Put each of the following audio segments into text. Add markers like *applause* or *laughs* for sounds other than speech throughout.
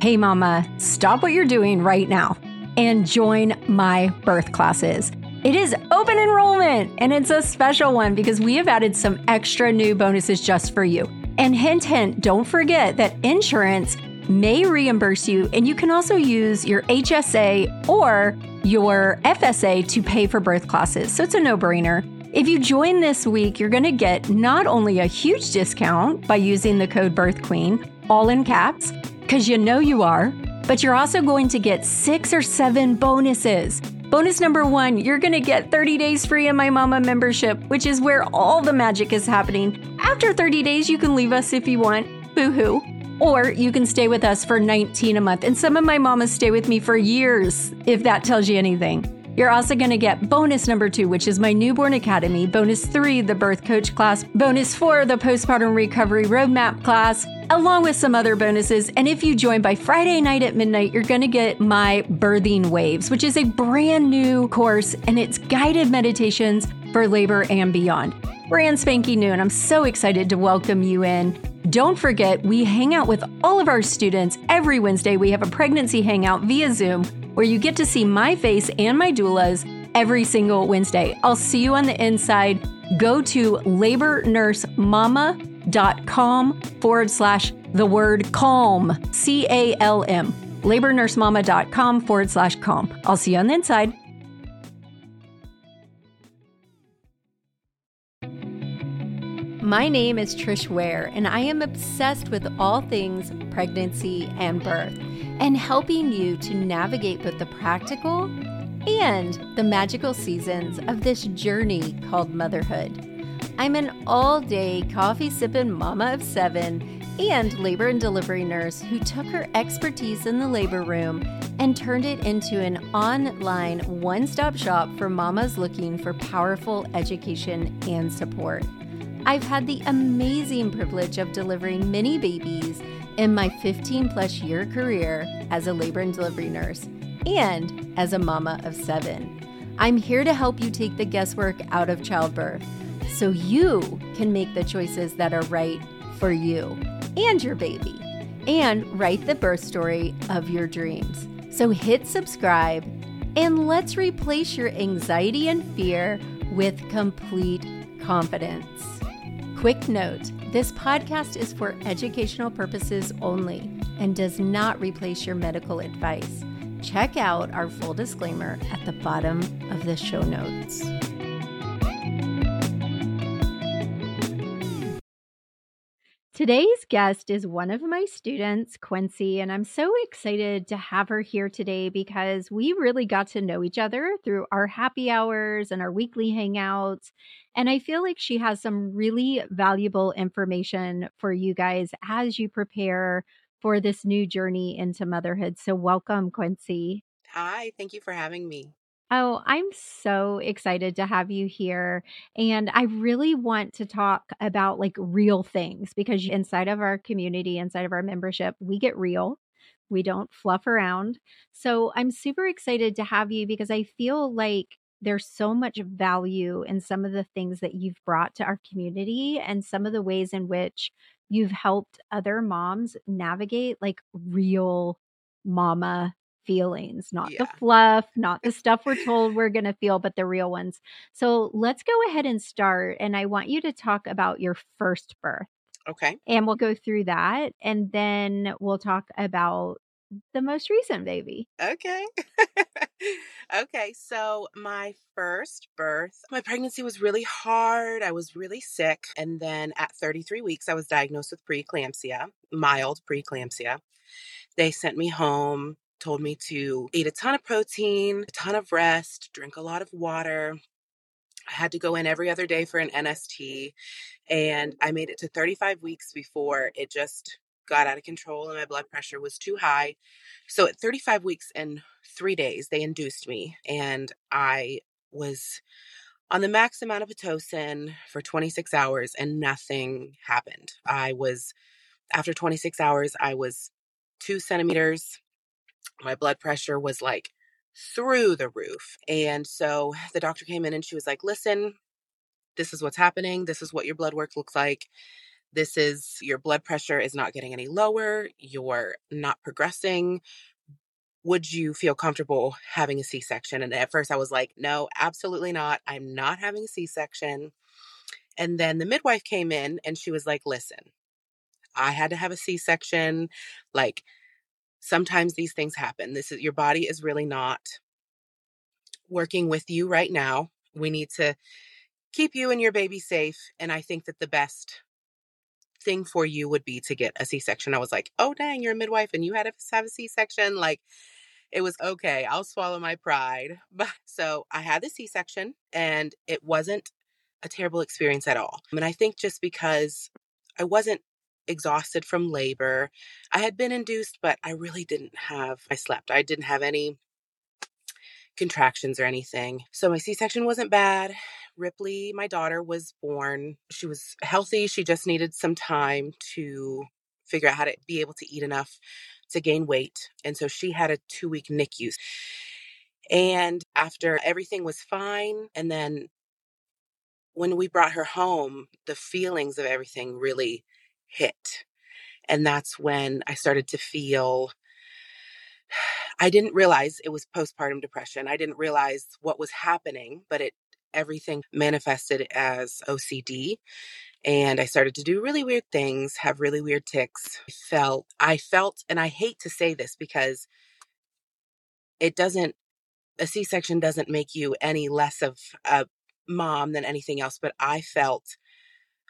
Hey, mama, stop what you're doing right now and join my birth classes. It is open enrollment and it's a special one because we have added some extra new bonuses just for you. And hint, hint, don't forget that insurance may reimburse you, and you can also use your HSA or your FSA to pay for birth classes. So it's a no brainer. If you join this week, you're going to get not only a huge discount by using the code BirthQueen, all in caps, because you know you are, but you're also going to get six or seven bonuses. Bonus number one, you're going to get 30 days free in my mama membership, which is where all the magic is happening. After 30 days, you can leave us if you want. Boo hoo. Or you can stay with us for 19 a month. And some of my mamas stay with me for years, if that tells you anything. You're also going to get bonus number two, which is my newborn academy, bonus three, the birth coach class, bonus four, the postpartum recovery roadmap class, along with some other bonuses. And if you join by Friday night at midnight, you're going to get my birthing waves, which is a brand new course and it's guided meditations for labor and beyond. Brand spanking new, and I'm so excited to welcome you in. Don't forget, we hang out with all of our students every Wednesday. We have a pregnancy hangout via Zoom where you get to see my face and my doula's every single Wednesday. I'll see you on the inside. Go to labornursemama.com forward slash the word calm, C A L M. Labornursemama.com forward slash calm. I'll see you on the inside. My name is Trish Ware, and I am obsessed with all things pregnancy and birth and helping you to navigate both the practical and the magical seasons of this journey called motherhood. I'm an all day coffee sipping mama of seven and labor and delivery nurse who took her expertise in the labor room and turned it into an online one stop shop for mamas looking for powerful education and support. I've had the amazing privilege of delivering many babies in my 15 plus year career as a labor and delivery nurse and as a mama of seven. I'm here to help you take the guesswork out of childbirth so you can make the choices that are right for you and your baby and write the birth story of your dreams. So hit subscribe and let's replace your anxiety and fear with complete confidence. Quick note this podcast is for educational purposes only and does not replace your medical advice. Check out our full disclaimer at the bottom of the show notes. Today's guest is one of my students, Quincy, and I'm so excited to have her here today because we really got to know each other through our happy hours and our weekly hangouts. And I feel like she has some really valuable information for you guys as you prepare for this new journey into motherhood. So, welcome, Quincy. Hi, thank you for having me. Oh, I'm so excited to have you here. And I really want to talk about like real things because inside of our community, inside of our membership, we get real. We don't fluff around. So I'm super excited to have you because I feel like there's so much value in some of the things that you've brought to our community and some of the ways in which you've helped other moms navigate like real mama feelings, not Yeah. the fluff, not the stuff we're *laughs* told we're going to feel, but the real ones. So let's go ahead and start. And I want you to talk about your first birth. Okay. And we'll go through that. And then we'll talk about the most recent baby. Okay. *laughs* okay. So, my first birth, my pregnancy was really hard. I was really sick. And then at 33 weeks, I was diagnosed with preeclampsia, mild preeclampsia. They sent me home, told me to eat a ton of protein, a ton of rest, drink a lot of water. I had to go in every other day for an NST. And I made it to 35 weeks before it just got out of control and my blood pressure was too high. So at 35 weeks and three days, they induced me. And I was on the max amount of Pitocin for 26 hours and nothing happened. I was, after 26 hours, I was two centimeters. My blood pressure was like through the roof. And so *sighs* the doctor came in and she was like, listen, this is what's happening. This is what your blood work looks like. This is your blood pressure is not getting any lower, you're not progressing. Would you feel comfortable having a C section? And at first I was like, no, absolutely not. I'm not having a C section. And then the midwife came in and she was like, listen, I had to have a C section. Like, sometimes these things happen. This is your body is really not working with you right now. We need to keep you and your baby safe. And I think that the best thing for you would be to get a C section. I was like, oh, dang, you're a midwife and you had to have a C section. Like, it was okay. I'll swallow my pride. *laughs* But so I had the C section and it wasn't a terrible experience at all. And I think just because I wasn't exhausted from labor, I had been induced, but I really didn't have, I slept. I didn't have any contractions or anything. So my C section wasn't bad. Ripley, my daughter, was born. She was healthy. She just needed some time to figure out how to be able to eat enough to gain weight. And so she had a two week NICU. And after everything was fine, and then when we brought her home, the feelings of everything really hit. And that's when I started to feel *sighs* I didn't realize it was postpartum depression. I didn't realize what was happening, but it everything manifested as OCD and I started to do really weird things, have really weird tics. I felt I felt and I hate to say this because it doesn't a C-section doesn't make you any less of a mom than anything else, but I felt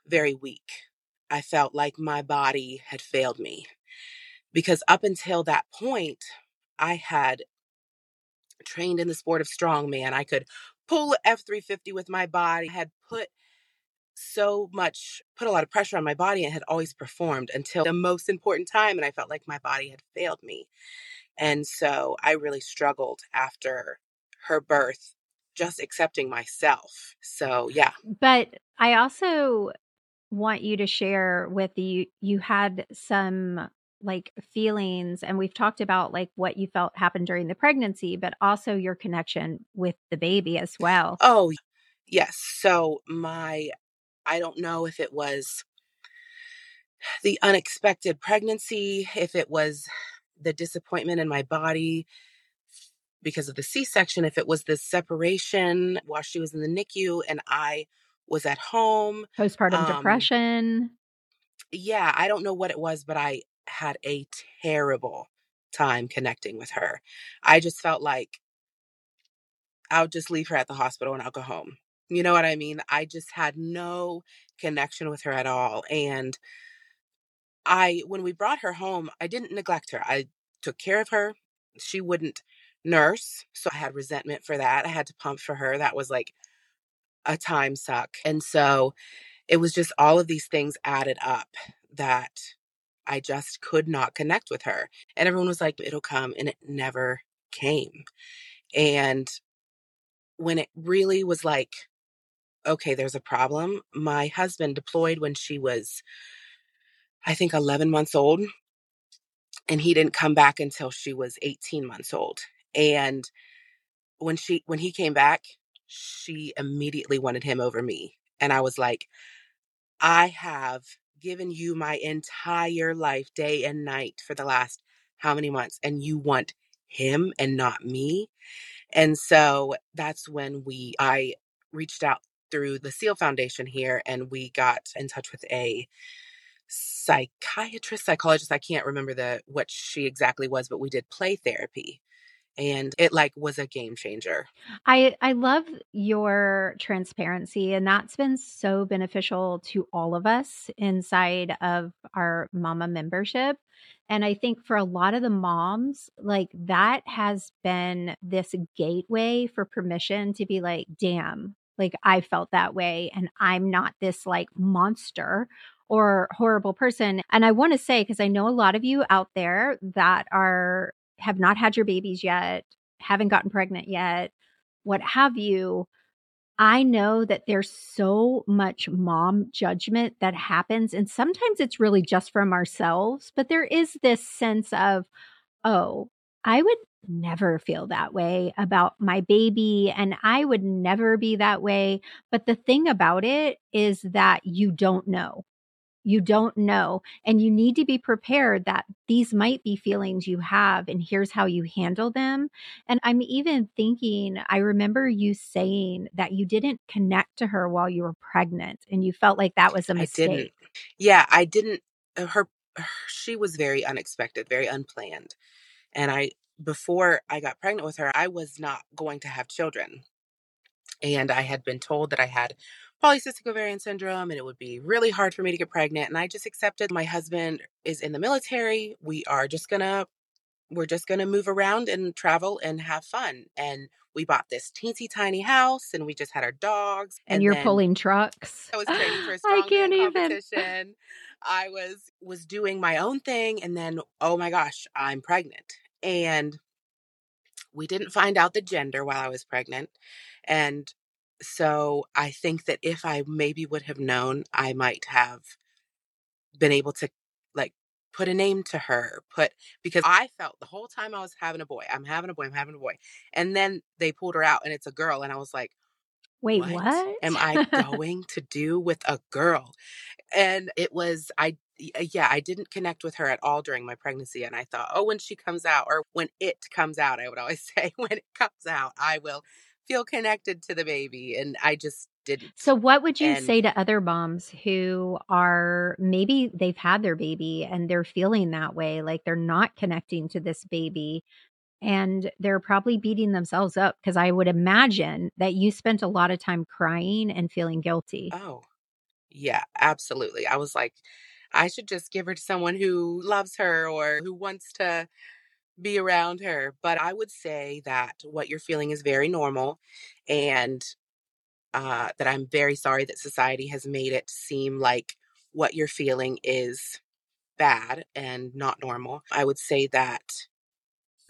very weak. I felt like my body had failed me. Because up until that point, I had trained in the sport of strongman. I could pull F 350 with my body. I had put so much, put a lot of pressure on my body and had always performed until the most important time. And I felt like my body had failed me. And so I really struggled after her birth, just accepting myself. So, yeah. But I also want you to share with you, you had some like feelings and we've talked about like what you felt happened during the pregnancy but also your connection with the baby as well. Oh yes so my i don't know if it was the unexpected pregnancy if it was the disappointment in my body because of the c-section if it was the separation while she was in the nicu and i was at home postpartum um, depression yeah i don't know what it was but i had a terrible time connecting with her. I just felt like I'll just leave her at the hospital and I'll go home. You know what I mean? I just had no connection with her at all. And I, when we brought her home, I didn't neglect her. I took care of her. She wouldn't nurse. So I had resentment for that. I had to pump for her. That was like a time suck. And so it was just all of these things added up that I just could not connect with her. And everyone was like, it'll come. And it never came. And when it really was like, okay, there's a problem, my husband deployed when she was, I think, 11 months old. And he didn't come back until she was 18 months old. And when she when he came back, she immediately wanted him over me. And I was like, I have given you my entire life, day and night, for the last how many months, and you want him and not me. And so that's when we, I reached out through the SEAL Foundation here and we got in touch with a psychiatrist, psychologist. I can't remember the what she exactly was, but we did play therapy and it like was a game changer. I I love your transparency and that's been so beneficial to all of us inside of our mama membership. And I think for a lot of the moms, like that has been this gateway for permission to be like, damn, like I felt that way and I'm not this like monster or horrible person. And I want to say, because I know a lot of you out there that are have not had your babies yet, haven't gotten pregnant yet, what have you, I know that there's so much mom judgment that happens. And sometimes it's really just from ourselves, but there is this sense of, oh, I would never feel that way about my baby, and I would never be that way. But the thing about it is that you don't know. You don't know. And you need to be prepared that these might be feelings you have, and here's how you handle them. And I'm even thinking, I remember you saying that you didn't connect to her while you were pregnant and you felt like that was a mistake. didn't. Yeah, I didn't. uh, Her, she was very unexpected, very unplanned. And I, before I got pregnant with her, I was not going to have children. And I had been told that I had polycystic ovarian syndrome and it would be really hard for me to get pregnant. And I just accepted my husband is in the military. We are just going to, we're just going to move around and travel and have fun. And we bought this teensy tiny house and we just had our dogs. And, you're then pulling trucks. I was *laughs* training for a I strongman can't even. competition. I was was doing my own thing and then oh my gosh, I'm pregnant. And we didn't find out the gender while I was pregnant. And so I think that if I maybe would have known, I might have been able to like put a name to her, put because I felt the whole time I was having a boy, I'm having a boy, I'm having a boy. And then they pulled her out and it's a girl and I was like, Wait, what what? am I *laughs* going to do with a girl? And it was, I, uh, yeah, I didn't connect with her at all during my pregnancy. And I thought, oh, when she comes out, or when it comes out, I would always *laughs* say, when it comes out, I will feel connected to the baby. And I just didn't. So, what would you And say to other moms who are maybe they've had their baby and they're feeling that way, like they're not connecting to this baby and they're probably beating themselves up? Because I would imagine that you spent a lot of time crying and feeling guilty. oh, yeah, absolutely. I was like, I should just give her to someone who loves her or who wants to be around her. But I would say that what you're feeling is very normal and uh, that I'm very sorry that society has made it seem like what you're feeling is bad and not normal. I would say that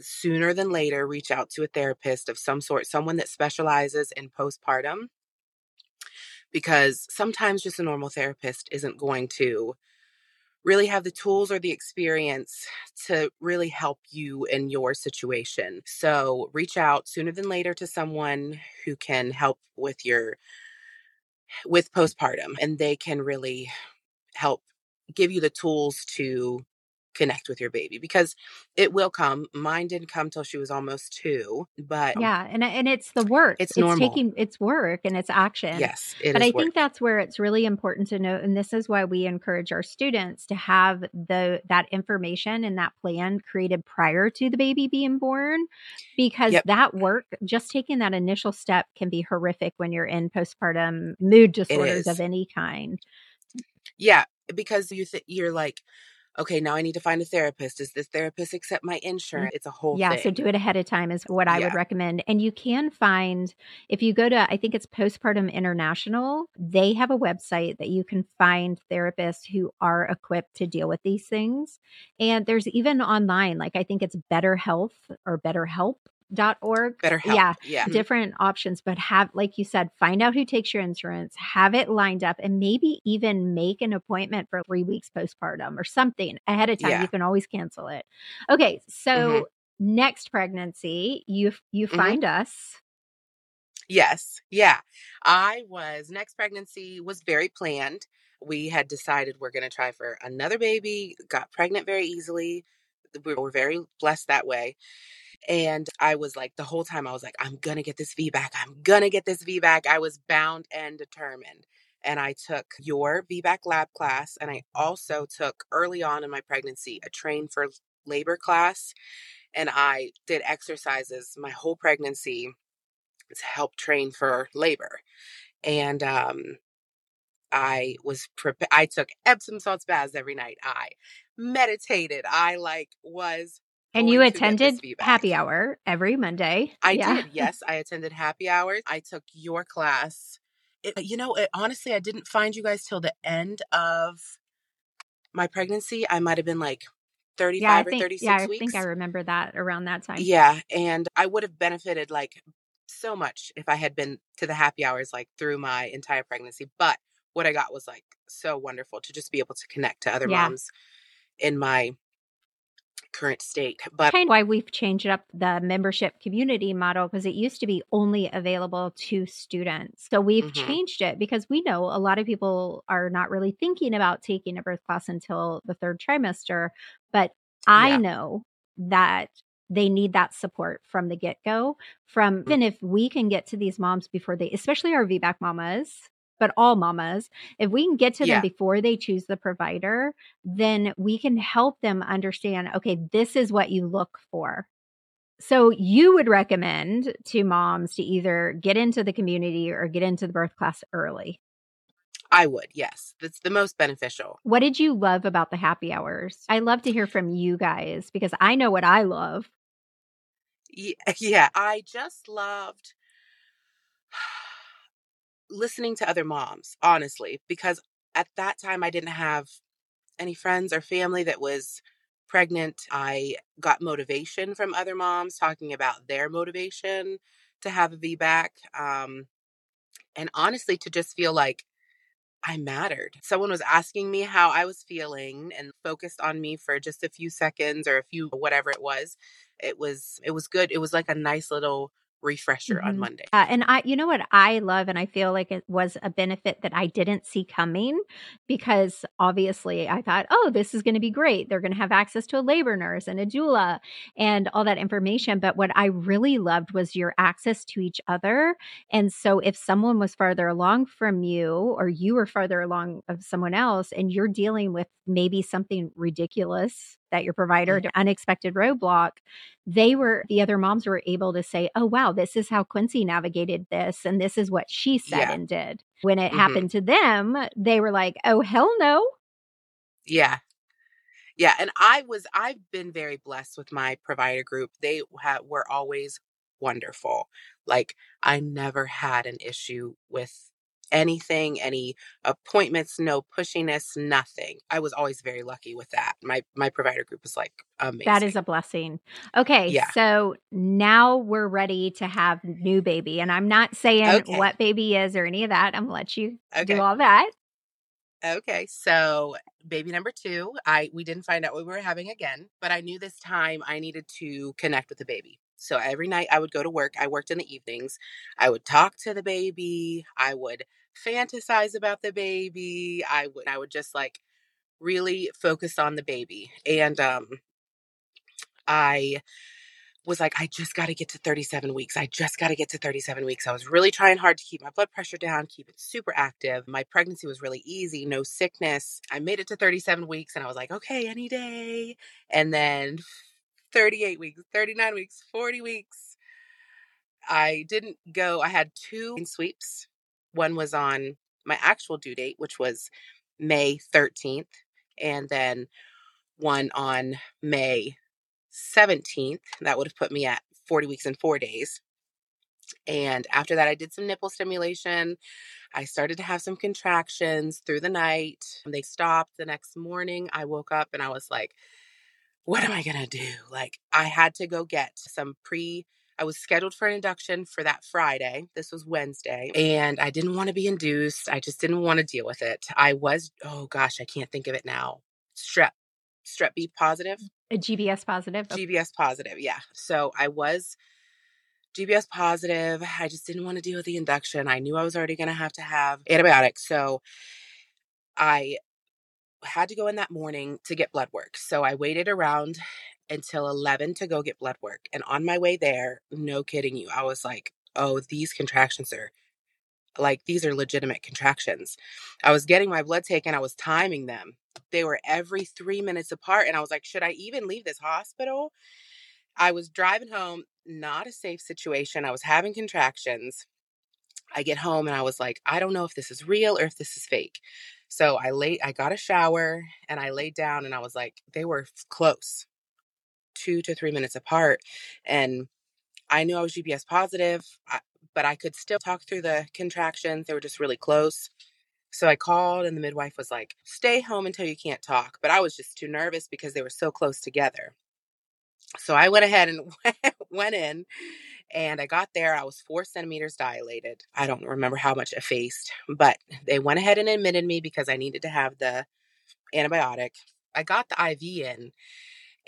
sooner than later, reach out to a therapist of some sort, someone that specializes in postpartum, because sometimes just a normal therapist isn't going to really have the tools or the experience to really help you in your situation. So reach out sooner than later to someone who can help with your with postpartum and they can really help give you the tools to connect with your baby because it will come. Mine didn't come till she was almost 2, but Yeah, and and it's the work. it's It's normal. taking it's work and it's action. Yes, it But I work. think that's where it's really important to note, and this is why we encourage our students to have the that information and that plan created prior to the baby being born, because Yep, that work, just taking that initial step, can be horrific when you're in postpartum mood disorders of any kind. Yeah, because you th- you're like, okay, now I need to find a therapist. Does this therapist accept my Mm, insurance? It's a whole Yeah, so do it ahead of time is what I would recommend. And you can find, if you go to, I think it's Postpartum International, they have a website that you can find therapists who are equipped to deal with these things. And there's even online, like I think it's Better Health or betterhelp.org. Better help. Yeah, Yeah. Mhm. different options, but have, like you said, find out who takes your insurance, have it lined up, and maybe even make an appointment for three weeks postpartum or something ahead of time. Yeah. You can always cancel it. Okay, so Mhm. next pregnancy, you you Mhm. find us. Yes. Yeah. I was next pregnancy was very planned. We had decided we're going to try for another baby, got pregnant very easily. We were very blessed that way. And I was like, the whole time I was like, I'm going to get this VBAC. I'm going to get this VBAC. I was bound and determined. And I took your VBAC lab class. And I also took early on in my pregnancy a train for labor class. And I did exercises my whole pregnancy to help train for labor. And um, I was prepared. I took Epsom salts baths every night. I meditated. I like was And you going to get this attended happy hour every Monday. I Yeah. did. Yes, I attended happy hours. I took your class. It, you know, it, honestly, I didn't find you guys till the end of my pregnancy. I might have been like Yeah, I 35 or think 36 yeah, I weeks. think I remember that around that time. Yeah, and I would have benefited like so much if I had been to the happy hours like through my entire pregnancy. But what I got was like so wonderful to just be able to connect to other Yeah. moms in my current state. But kind of why we've changed up the membership community model because it used to be only available to students. So we've Mhm. changed it because we know a lot of people are not really thinking about taking a birth class until the third trimester. But I Yeah. know that they need that support from the get go. From Mm. even if we can get to these moms before they, especially our VBAC mamas, but all mamas, if we can get to Yeah. them before they choose the provider, then we can help them understand okay, this is what you look for. So, you would recommend to moms to either get into the community or get into the birth class early. I would, yes. That's the most beneficial. What did you love about the happy hours? I love to hear from you guys because I know what I love. *laughs* Yeah, I just loved listening to other moms, honestly, because at that time I didn't have any friends or family that was pregnant. I got motivation from other moms talking about their motivation to have a VBAC. Um, and honestly, to just feel like I mattered. Someone was asking me how I was feeling and focused on me for just a few seconds or a few whatever it was. It was it was good. It was like a nice little refresher on Mhm. Monday. Uh, and I, you know what I love, and I feel like it was a benefit that I didn't see coming because obviously I thought, oh, this is going to be great. They're going to have access to a labor nurse and a doula and all that information. But what I really loved was your access to each other. And so if someone was farther along from you, or you were farther along of someone else, and you're dealing with maybe something ridiculous that your provider, Mhm. unexpected roadblock, they were the other moms were able to say, "Oh wow, this is how Quincy navigated this and this is what she said Yeah. and did." When it Mhm. happened to them, they were like, "Oh hell no." Yeah. Yeah, and I was I've been very blessed with my provider group. They ha- were always wonderful. Like I never had an issue with anything, any appointments, no pushiness, nothing. I was always very lucky with that. My my provider group was like amazing. That is a blessing. Okay, Yeah. so now we're ready to have new baby and I'm not saying Okay. what baby is or any of that. I'm gonna let you Okay. do all that. Okay, so baby number two, I we didn't find out what we were having again, but I knew this time I needed to connect with the baby. So every night I would go to work. I worked in the evenings. I would talk to the baby. I would fantasize about the baby. I would I would just like really focus on the baby. And um I was like, I just got to get to 37 weeks. I just got to get to 37 weeks. I was really trying hard to keep my blood pressure down, keep it super active. My pregnancy was really easy, no sickness. I made it to 37 weeks and I was like, okay, any day. And then 38 weeks, 39 weeks, 40 weeks. I didn't go. I had two sweeps. One was on my actual due date, which was May 13th, and then one on May 17th. That would have put me at 40 weeks and four days. And after that, I did some nipple stimulation. I started to have some contractions through the night. They stopped the next morning. I woke up and I was like, what am I going to do? Like, I had to go get some pre. I was scheduled for an induction for that Friday. This was Wednesday. And I didn't want to be induced. I just didn't want to deal with it. I was, oh gosh, I can't think of it now. Strep, strep B positive. Mm, uh, A GBS positive. Oh. GBS positive, yeah. So I was GBS positive. I just didn't want to deal with the induction. I knew I was already going to have to have antibiotics. So I had to go in that morning to get blood work. So I waited around until 11 to go get blood work. And on my way there, no kidding you, I was like, oh, these contractions are like, these are legitimate contractions. I was getting my blood taken, I was timing them. They were every three minutes apart. And I was like, should I even leave this hospital? I was driving home, not a safe situation. I was having contractions. I get home and I was like, I don't know if this is real or if this is fake. So I lay I got a shower and I laid down and I was like, they were close. 2 to 3 minutes apart and I knew I was GBS positive, but I could still talk through the contractions. They were just really close. So I called and the midwife was like, "Stay home until you can't talk." But I was just too nervous because they were so close together. So I went ahead and *laughs* went in and I got there. I was four centimeters dilated. I don't remember how much effaced, but they went ahead and admitted me because I needed to have the antibiotic. I got the IV in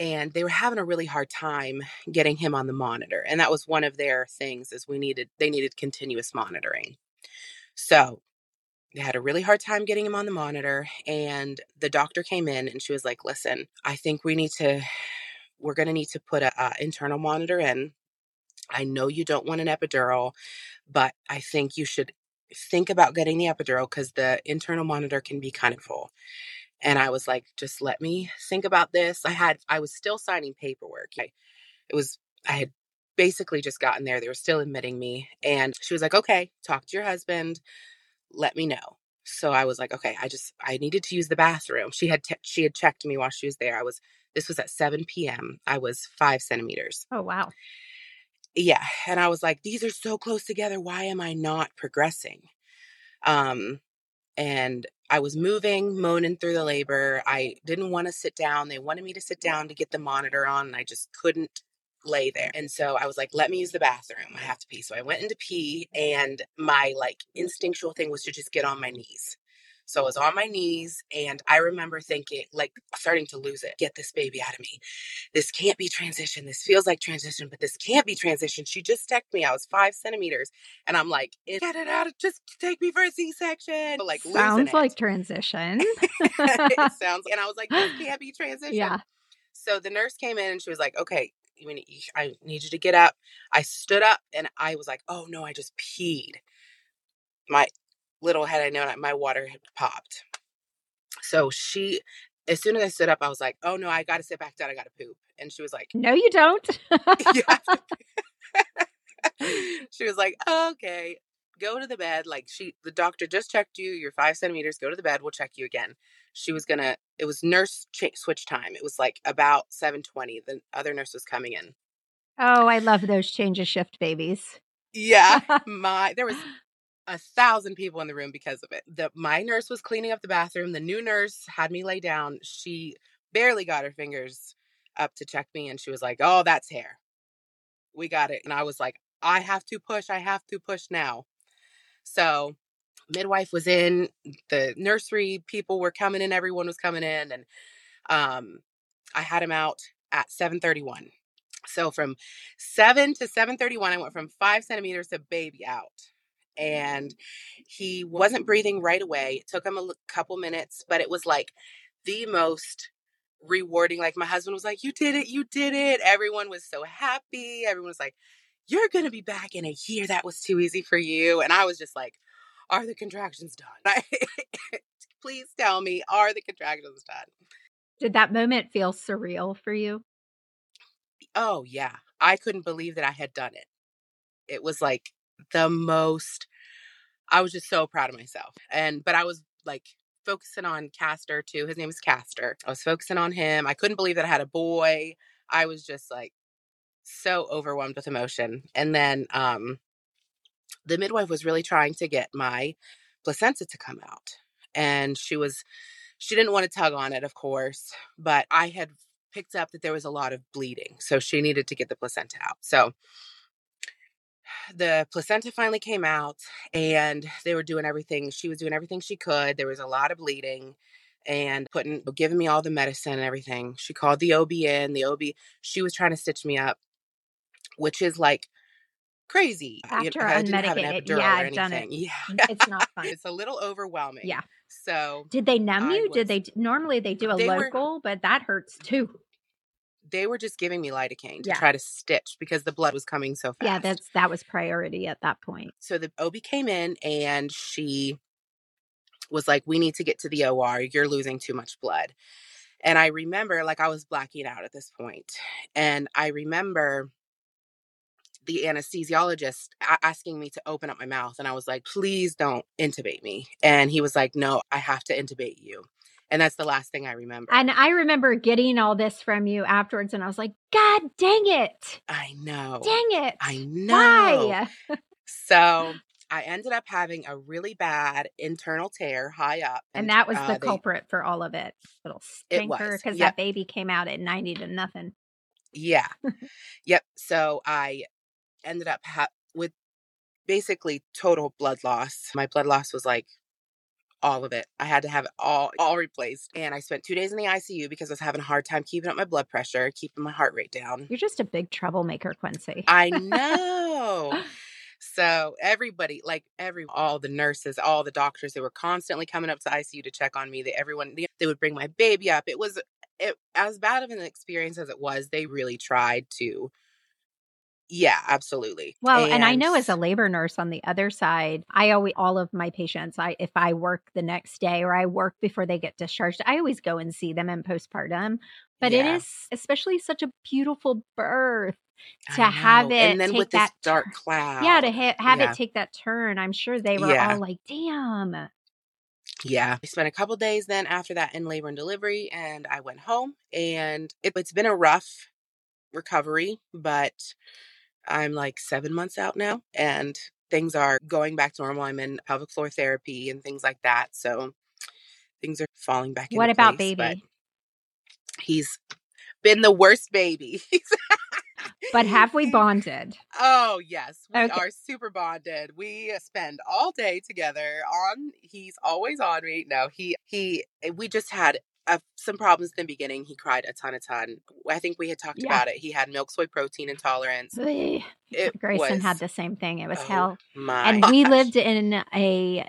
and they were having a really hard time getting him on the monitor and that was one of their things is we needed they needed continuous monitoring so they had a really hard time getting him on the monitor and the doctor came in and she was like listen i think we need to we're going to need to put a, a internal monitor in i know you don't want an epidural but i think you should think about getting the epidural because the internal monitor can be kind of full and I was like, just let me think about this. I had, I was still signing paperwork. I, it was, I had basically just gotten there. They were still admitting me. And she was like, okay, talk to your husband. Let me know. So I was like, okay, I just, I needed to use the bathroom. She had, she had checked me while she was there. I was, this was at 7 p.m. I was five centimeters. Oh, wow. Yeah. And I was like, these are so close together. Why am I not progressing? Um, and I was moving, moaning through the labor. I didn't want to sit down. They wanted me to sit down to get the monitor on, and I just couldn't lay there. And so I was like, let me use the bathroom. I have to pee. So I went into pee, and my like instinctual thing was to just get on my knees. So I was on my knees and I remember thinking, like, starting to lose it. Get this baby out of me. This can't be transition. This feels like transition, but this can't be transition. She just texted me. I was five centimeters. And I'm like, get it out. Just take me for a C section. Like, sounds like transition. *laughs* it *laughs* sounds, and I was like, this can't be transition. Yeah. So the nurse came in and she was like, okay, I need you to get up. I stood up and I was like, oh no, I just peed. My little had I known my water had popped. So she, as soon as I stood up, I was like, oh no, I got to sit back down. I got to poop. And she was like, no, you don't. *laughs* *laughs* *laughs* she was like, okay, go to the bed. Like she, the doctor just checked you. You're five centimeters. Go to the bed. We'll check you again. She was gonna. It was nurse ch- switch time. It was like about seven twenty. The other nurse was coming in. Oh, I love those change of shift babies. Yeah, *laughs* my there was a thousand people in the room because of it. The my nurse was cleaning up the bathroom. The new nurse had me lay down. She barely got her fingers up to check me and she was like, "Oh, that's hair. We got it." And I was like, "I have to push. I have to push now." So, midwife was in, the nursery people were coming in, everyone was coming in and um I had him out at 731. So from 7 to 731, I went from five centimeters to baby out and he wasn't breathing right away. It took him a couple minutes, but it was like the most rewarding. Like my husband was like, You did it, you did it. Everyone was so happy. Everyone was like, You're to be back in a year. That was too easy for you. And I was just like, Are the contractions done? *laughs* Please tell me, are the contractions done? Did that moment feel surreal for you? Oh, yeah. I couldn't believe that I had done it. It was like the most I was just so proud of myself. And but I was like focusing on Castor too. His name is Castor. I was focusing on him. I couldn't believe that I had a boy. I was just like so overwhelmed with emotion. And then um the midwife was really trying to get my placenta to come out. And she was she didn't want to tug on it, of course, but I had picked up that there was a lot of bleeding. So she needed to get the placenta out. So the placenta finally came out and they were doing everything. She was doing everything she could. There was a lot of bleeding and putting giving me all the medicine and everything. She called the OB in. The OB she was trying to stitch me up, which is like crazy. After you know, unmedicated, yeah, I've done it. *laughs* Yeah, it's not fun. it's a little overwhelming. Yeah. So did they numb you? Was, did they normally they do a they local, were, but that hurts too they were just giving me lidocaine to yeah. try to stitch because the blood was coming so fast. Yeah, that's that was priority at that point. So the OB came in and she was like, "We need to get to the OR. You're losing too much blood." And I remember, like, I was blacking out at this point, and I remember the anesthesiologist asking me to open up my mouth and I was like, "Please don't intubate me." And he was like, "No, I have to intubate you." And that's the last thing I remember. And I remember getting all this from you afterwards, and I was like, God dang it. I know. Dang it. I know. Why? *laughs* so I ended up having a really bad internal tear high up. And, and that was the uh, culprit for all of it. Little stinker, because yep. that baby came out at 90 to nothing. Yeah. *laughs* yep. So I ended up ha- with basically total blood loss. My blood loss was like all of it. I had to have it all all replaced. And I spent two days in the ICU because I was having a hard time keeping up my blood pressure, keeping my heart rate down. You're just a big troublemaker, Quincy. I *laughs* know. so everybody, like every all the nurses, all the doctors, they were constantly coming up to ICU to check on me. They everyone they, they would bring my baby up. It was it, as bad of an experience as it was. They really tried to yeah, absolutely. Well, and, and, I know as a labor nurse on the other side, I always all of my patients, I if I work the next day or I work before they get discharged, I always go and see them in postpartum. But yeah. it is especially such a beautiful birth to have it and then with that dark cloud. Yeah, to ha- have yeah. it take that turn. I'm sure they were yeah. all like, "Damn." Yeah. I spent a couple days then after that in labor and delivery and I went home and it, it's been a rough recovery, but I'm like seven months out now and things are going back to normal. I'm in pelvic floor therapy and things like that. So things are falling back What about place, baby? He's been the worst baby. *laughs* but have we *laughs* bonded? Oh, yes. We okay. are super bonded. We spend all day together on he's always on me. No, he he eh, we just had uh, some problems in the beginning. He cried a ton, a ton. I think we had talked yeah. about it. He had milk soy protein intolerance. It Grayson was, had the same thing. It was oh hell. And gosh. we lived in a,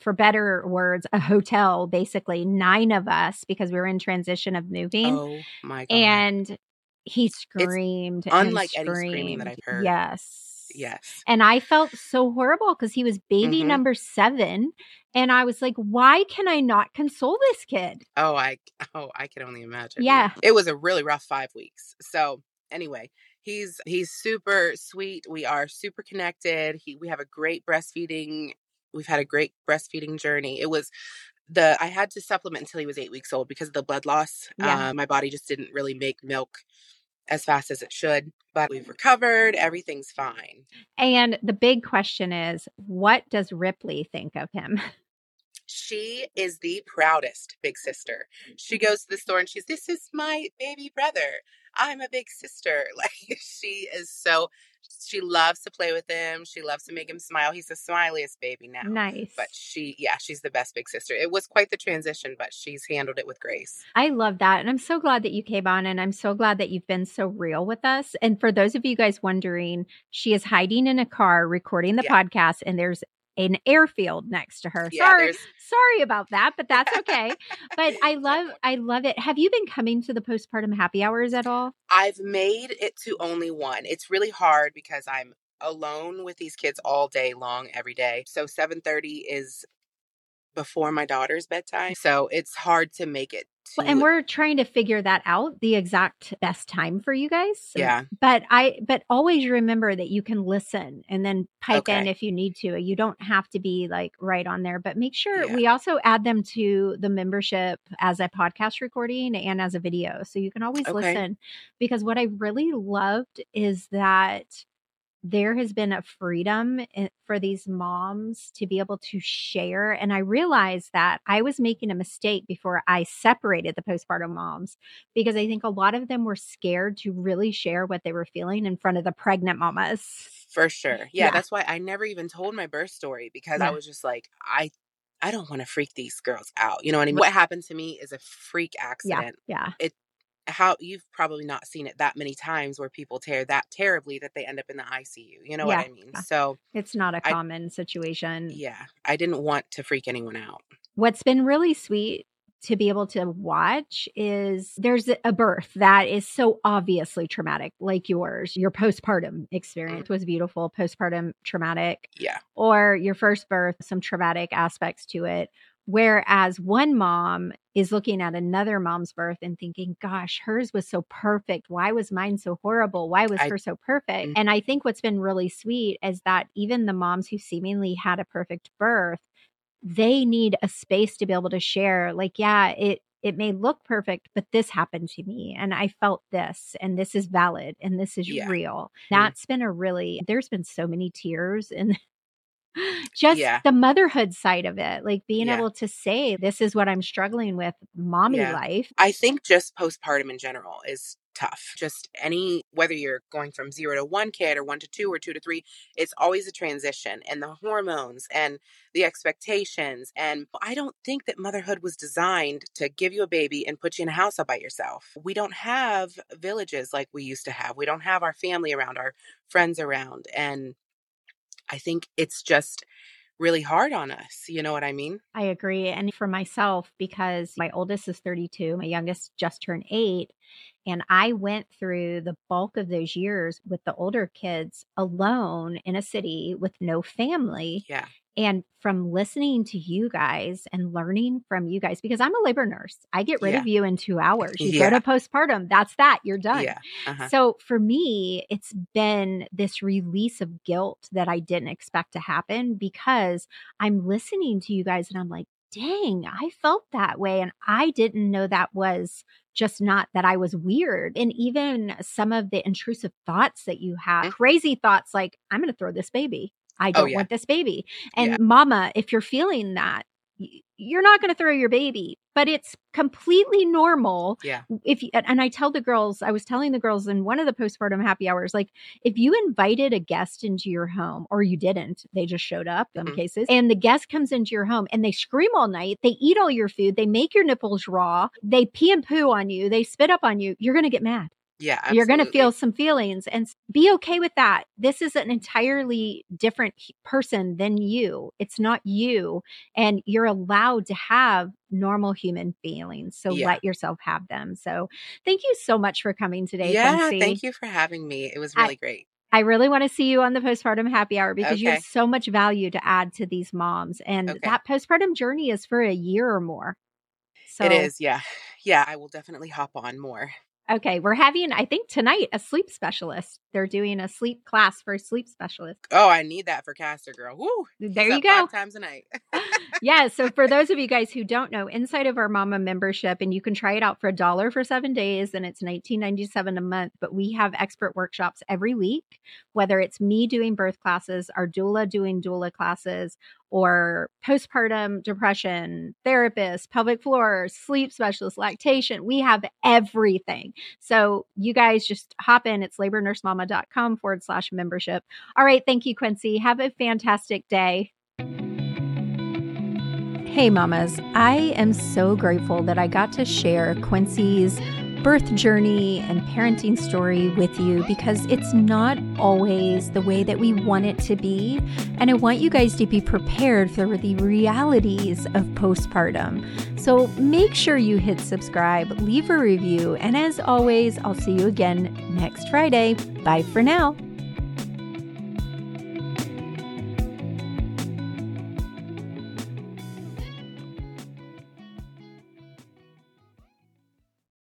for better words, a hotel. Basically, nine of us because we were in transition of moving. Oh my god! And he screamed. It's unlike screamed. any screaming that I've heard. Yes. Yes. And I felt so horrible because he was baby mm-hmm. number seven. And I was like, why can I not console this kid? Oh, I oh, I can only imagine. Yeah. It was a really rough five weeks. So anyway, he's he's super sweet. We are super connected. He we have a great breastfeeding. We've had a great breastfeeding journey. It was the I had to supplement until he was eight weeks old because of the blood loss. Yeah. Uh, my body just didn't really make milk as fast as it should, but we've recovered. Everything's fine. And the big question is what does Ripley think of him? *laughs* She is the proudest big sister. She goes to the store and she's, This is my baby brother. I'm a big sister. *laughs* Like, she is so, she loves to play with him. She loves to make him smile. He's the smiliest baby now. Nice. But she, yeah, she's the best big sister. It was quite the transition, but she's handled it with grace. I love that. And I'm so glad that you came on and I'm so glad that you've been so real with us. And for those of you guys wondering, she is hiding in a car recording the yeah. podcast and there's an airfield next to her. Yeah, sorry, sorry about that, but that's *laughs* okay. but I love, I love it. Have you been coming to the postpartum happy hours at all? I've made it to only one. It's really hard because I'm alone with these kids all day long, every day. So 7:30 is before my daughter's bedtime. So it's hard to make it. To... And we're trying to figure that out, the exact best time for you guys. Uh, yeah. But I but always remember that you can listen and then pipe okay. in if you need to. You don't have to be like right on there, but make sure yeah. we also add them to the membership as a podcast recording and as a video. So you can always okay. listen because what I really loved is that there has been a freedom for these moms to be able to share. And I realized that I was making a mistake before I separated the postpartum moms because I think a lot of them were scared to really share what they were feeling in front of the pregnant mamas. For sure. Yeah, yeah. that's why I never even told my birth story because yeah. I was just like, I I don't want to freak these girls out. You know what I mean? What happened to me is a freak accident. Yeah. yeah. It how you've probably not seen it that many times where people tear that terribly that they end up in the ICU. You know yeah. what I mean? So it's not a common I, situation. Yeah. I didn't want to freak anyone out. What's been really sweet to be able to watch is there's a birth that is so obviously traumatic, like yours. Your postpartum experience mm. was beautiful, postpartum traumatic. Yeah. Or your first birth, some traumatic aspects to it. Whereas one mom is looking at another mom's birth and thinking, gosh, hers was so perfect. Why was mine so horrible? Why was I, her so perfect? Mm-hmm. And I think what's been really sweet is that even the moms who seemingly had a perfect birth, they need a space to be able to share, like, yeah, it, it may look perfect, but this happened to me and I felt this and this is valid and this is yeah. real. Mm-hmm. That's been a really, there's been so many tears in just yeah. the motherhood side of it, like being yeah. able to say, this is what I'm struggling with, mommy yeah. life. I think just postpartum in general is tough. Just any, whether you're going from zero to one kid or one to two or two to three, it's always a transition and the hormones and the expectations. And I don't think that motherhood was designed to give you a baby and put you in a house all by yourself. We don't have villages like we used to have. We don't have our family around, our friends around. And I think it's just really hard on us. You know what I mean? I agree. And for myself, because my oldest is 32, my youngest just turned eight. And I went through the bulk of those years with the older kids alone in a city with no family. Yeah. And from listening to you guys and learning from you guys, because I'm a labor nurse, I get rid Yeah. of you in two hours. You Yeah. go to postpartum, that's that, you're done. Yeah. Uh-huh. So for me, it's been this release of guilt that I didn't expect to happen because I'm listening to you guys and I'm like, dang, I felt that way. And I didn't know that was just not that I was weird. And even some of the intrusive thoughts that you have, Mhm. crazy thoughts like, I'm going to throw this baby. I don't Oh, yeah. want this baby. And Yeah. mama, if you're feeling that, you're not going to throw your baby, but it's completely normal Yeah. if you, and I tell the girls, I was telling the girls in one of the postpartum happy hours, like if you invited a guest into your home or you didn't, they just showed up in Mhm. cases, and the guest comes into your home and they scream all night, they eat all your food, they make your nipples raw, they pee and poo on you, they spit up on you, you're going to get mad. Yeah. You're going to feel some feelings and be okay with that. This is an entirely different person than you. It's not you. And you're allowed to have normal human feelings. So Yeah. let yourself have them. So thank you so much for coming today. Yeah. Thank you for having me. It was I- really great. I really want to see you on the postpartum happy hour because you have so much value to add to these moms. And Okay. that postpartum journey is for a year or more. So It is. Yeah. *sighs* Yeah. I will definitely hop on more. Okay, we're having, I think tonight, a sleep specialist. They're doing a sleep class for sleep specialists. Oh, I need that for Caster Girl. Woo. There you go. Five times a night. *laughs* yeah. So for *laughs* those of you guys who don't know, inside of our Mama membership, and you can try it out for a dollar for seven days, and it's nineteen ninety seven a month. But we have expert workshops every week, whether it's me doing birth classes, our doula doing doula classes, or postpartum depression, therapist, pelvic floor, sleep specialist, lactation. We have everything. So you guys just hop in. It's labornursemama.com forward slash membership. All right. Thank you, Quincy. Have a fantastic day. Hey, mamas. I am so grateful that I got to share Quincy's birth journey and parenting story with you because it's not always the way that we want it to be. And I want you guys to be prepared for the realities of postpartum. So make sure you hit subscribe, leave a review, and as always, I'll see you again next Friday. Bye for now.